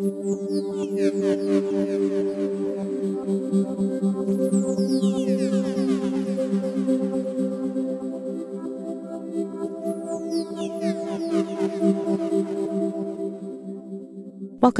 Welcome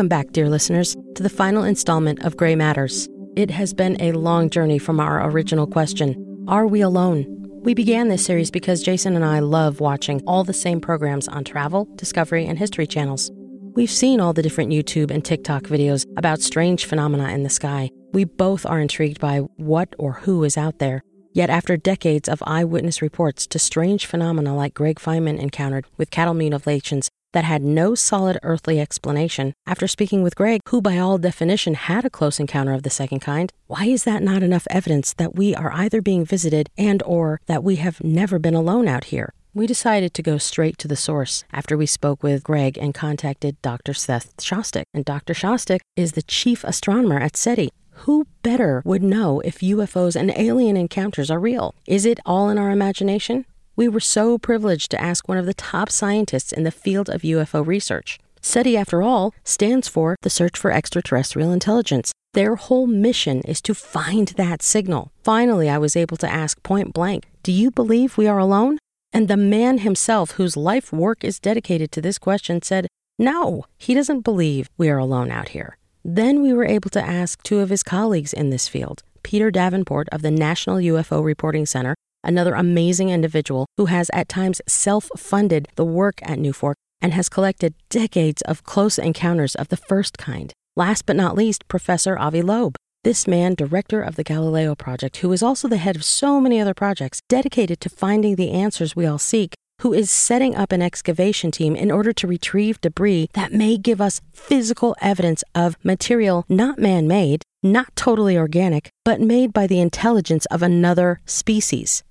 back, dear listeners, to the final installment of Grey Matters. It has been a long journey from our original question Are we alone? We began this series because Jason and I love watching all the same programs on travel, discovery, and history channels. We've seen all the different YouTube and TikTok videos about strange phenomena in the sky. We both are intrigued by what or who is out there. Yet, after decades of eyewitness reports to strange phenomena like Greg Feynman encountered with cattle mutilations that had no solid earthly explanation. After speaking with Greg, who by all definition had a close encounter of the second kind, why is that not enough evidence that we are either being visited and or that we have never been alone out here? We decided to go straight to the source after we spoke with Greg and contacted Dr. Seth Shostak. And Dr. Shostak is the chief astronomer at SETI. Who better would know if UFOs and alien encounters are real? Is it all in our imagination? We were so privileged to ask one of the top scientists in the field of UFO research. SETI, after all, stands for the Search for Extraterrestrial Intelligence. Their whole mission is to find that signal. Finally, I was able to ask point blank Do you believe we are alone? And the man himself, whose life work is dedicated to this question, said, No, he doesn't believe we are alone out here. Then we were able to ask two of his colleagues in this field Peter Davenport of the National UFO Reporting Center another amazing individual who has at times self funded the work at NUFORC and has collected decades of close encounters of the first kind. Last but not least, Professor Avi Loeb. This man, director of the Galileo Project, who is also the head of so many other projects dedicated to finding the answers we all seek, who is setting up an excavation team in order to retrieve debris that may give us physical evidence of material not man made, not totally organic, but made by the intelligence of another species.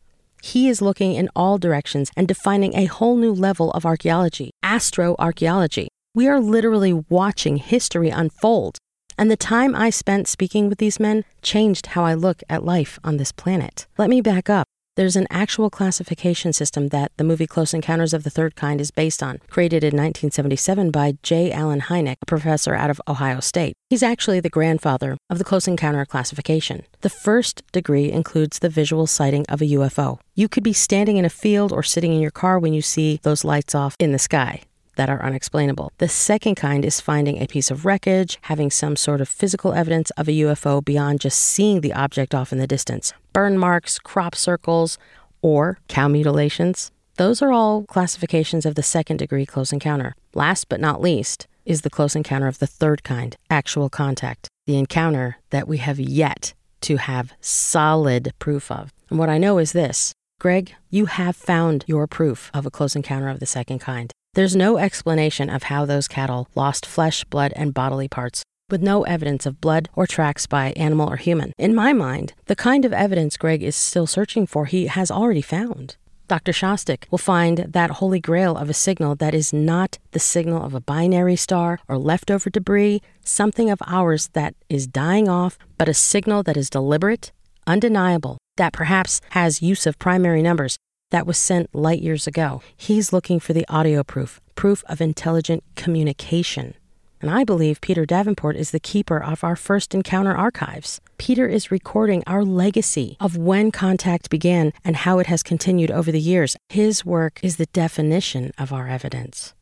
He is looking in all directions and defining a whole new level of archaeology, astroarchaeology. We are literally watching history unfold. And the time I spent speaking with these men changed how I look at life on this planet. Let me back up. There's an actual classification system that the movie Close Encounters of the Third Kind is based on, created in 1977 by J. Allen Hynek, a professor out of Ohio State. He's actually the grandfather of the Close Encounter classification. The first degree includes the visual sighting of a UFO. You could be standing in a field or sitting in your car when you see those lights off in the sky that are unexplainable. The second kind is finding a piece of wreckage, having some sort of physical evidence of a UFO beyond just seeing the object off in the distance. Burn marks, crop circles, or cow mutilations. Those are all classifications of the second degree close encounter. Last but not least is the close encounter of the third kind, actual contact, the encounter that we have yet to have solid proof of. And what I know is this Greg, you have found your proof of a close encounter of the second kind. There's no explanation of how those cattle lost flesh, blood, and bodily parts, with no evidence of blood or tracks by animal or human. In my mind, the kind of evidence Greg is still searching for, he has already found. Dr. Shostak will find that holy grail of a signal that is not the signal of a binary star or leftover debris, something of ours that is dying off, but a signal that is deliberate, undeniable, that perhaps has use of primary numbers, that was sent light years ago. He's looking for the audio proof, proof of intelligent communication. And I believe Peter Davenport is the keeper of our first encounter archives. Peter is recording our legacy of when contact began and how it has continued over the years. His work is the definition of our evidence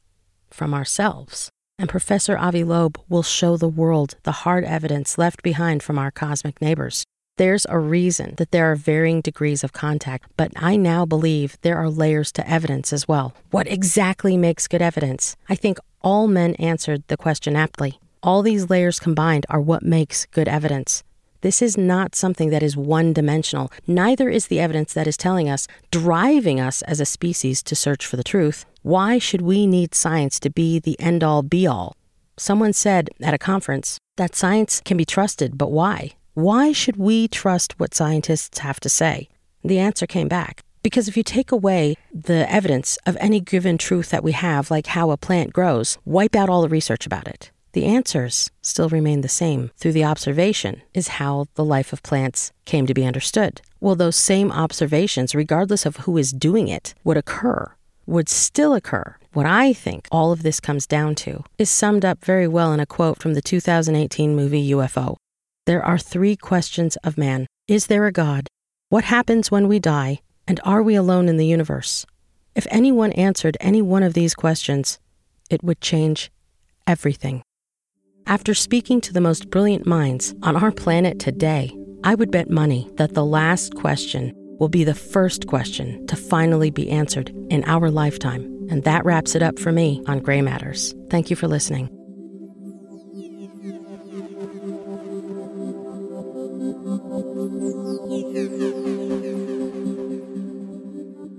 from ourselves. And Professor Avi Loeb will show the world the hard evidence left behind from our cosmic neighbors. There's a reason that there are varying degrees of contact, but I now believe there are layers to evidence as well. What exactly makes good evidence? I think all men answered the question aptly. All these layers combined are what makes good evidence. This is not something that is one dimensional. Neither is the evidence that is telling us, driving us as a species to search for the truth. Why should we need science to be the end all be all? Someone said at a conference that science can be trusted, but why? Why should we trust what scientists have to say? The answer came back. Because if you take away the evidence of any given truth that we have, like how a plant grows, wipe out all the research about it. The answers still remain the same. Through the observation is how the life of plants came to be understood. Well, those same observations, regardless of who is doing it, would occur, would still occur What I think all of this comes down to is summed up very well in a quote from the 2018 movie UFO. There are three questions of man Is there a God? What happens when we die? And are we alone in the universe? If anyone answered any one of these questions, it would change everything. After speaking to the most brilliant minds on our planet today, I would bet money that the last question will be the first question to finally be answered in our lifetime. And that wraps it up for me on Grey Matters. Thank you for listening.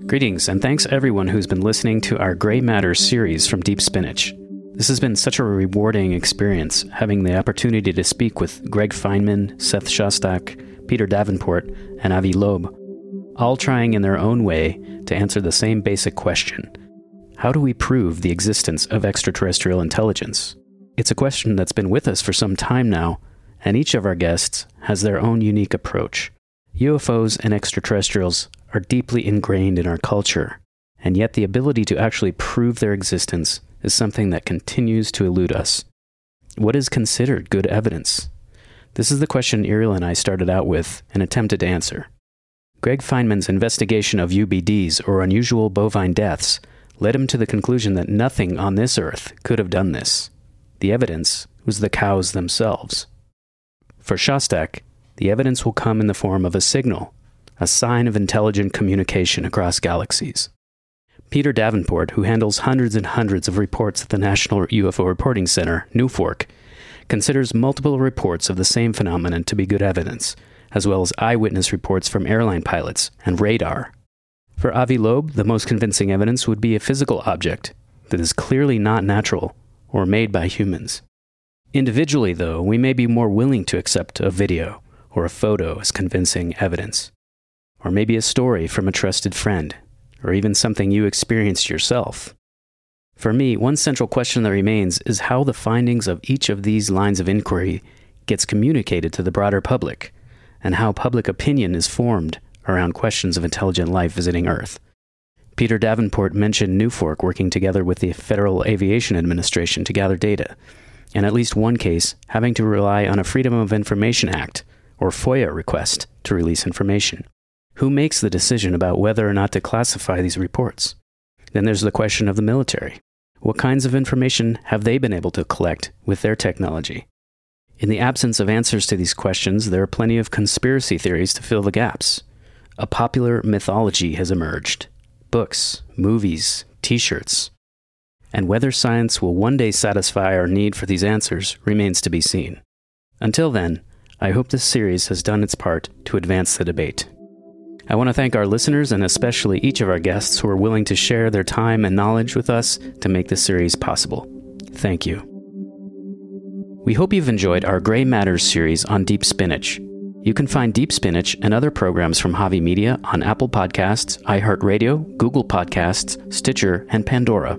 Greetings, and thanks everyone who's been listening to our Grey Matters series from Deep Spinach. This has been such a rewarding experience having the opportunity to speak with Greg Feynman, Seth Shostak, Peter Davenport, and Avi Loeb, all trying in their own way to answer the same basic question how do we prove the existence of extraterrestrial intelligence? It's a question that's been with us for some time now, and each of our guests has their own unique approach. UFOs and extraterrestrials are deeply ingrained in our culture, and yet the ability to actually prove their existence is something that continues to elude us. What is considered good evidence? This is the question Ariel and I started out with and attempted to answer. Greg Feynman's investigation of UBDs, or unusual bovine deaths, led him to the conclusion that nothing on this earth could have done this. The evidence was the cows themselves. For Shostak, the evidence will come in the form of a signal, a sign of intelligent communication across galaxies. Peter Davenport, who handles hundreds and hundreds of reports at the National UFO Reporting Center, NUFORC, considers multiple reports of the same phenomenon to be good evidence, as well as eyewitness reports from airline pilots and radar. For Avi Loeb, the most convincing evidence would be a physical object that is clearly not natural or made by humans. Individually, though, we may be more willing to accept a video or a photo as convincing evidence, or maybe a story from a trusted friend, or even something you experienced yourself. For me, one central question that remains is how the findings of each of these lines of inquiry gets communicated to the broader public, and how public opinion is formed around questions of intelligent life visiting Earth. Peter Davenport mentioned NUFORC working together with the Federal Aviation Administration to gather data, and at least one case having to rely on a Freedom of Information Act, or FOIA request, to release information. Who makes the decision about whether or not to classify these reports? Then there's the question of the military. What kinds of information have they been able to collect with their technology? In the absence of answers to these questions, there are plenty of conspiracy theories to fill the gaps a popular mythology has emerged books, movies, t shirts. And whether science will one day satisfy our need for these answers remains to be seen. Until then, I hope this series has done its part to advance the debate. I want to thank our listeners and especially each of our guests who are willing to share their time and knowledge with us to make this series possible. Thank you. We hope you've enjoyed our Grey Matters series on deep spinach. You can find Deep Spinach and other programs from Javi Media on Apple Podcasts, iHeartRadio, Google Podcasts, Stitcher, and Pandora.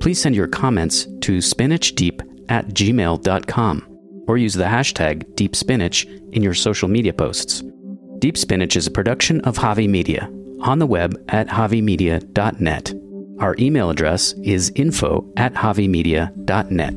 Please send your comments to spinachdeep at gmail.com or use the hashtag DeepSpinach in your social media posts. Deep Spinach is a production of Javi Media on the web at javimedia.net. Our email address is info at javimedia.net.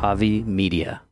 Javi Media.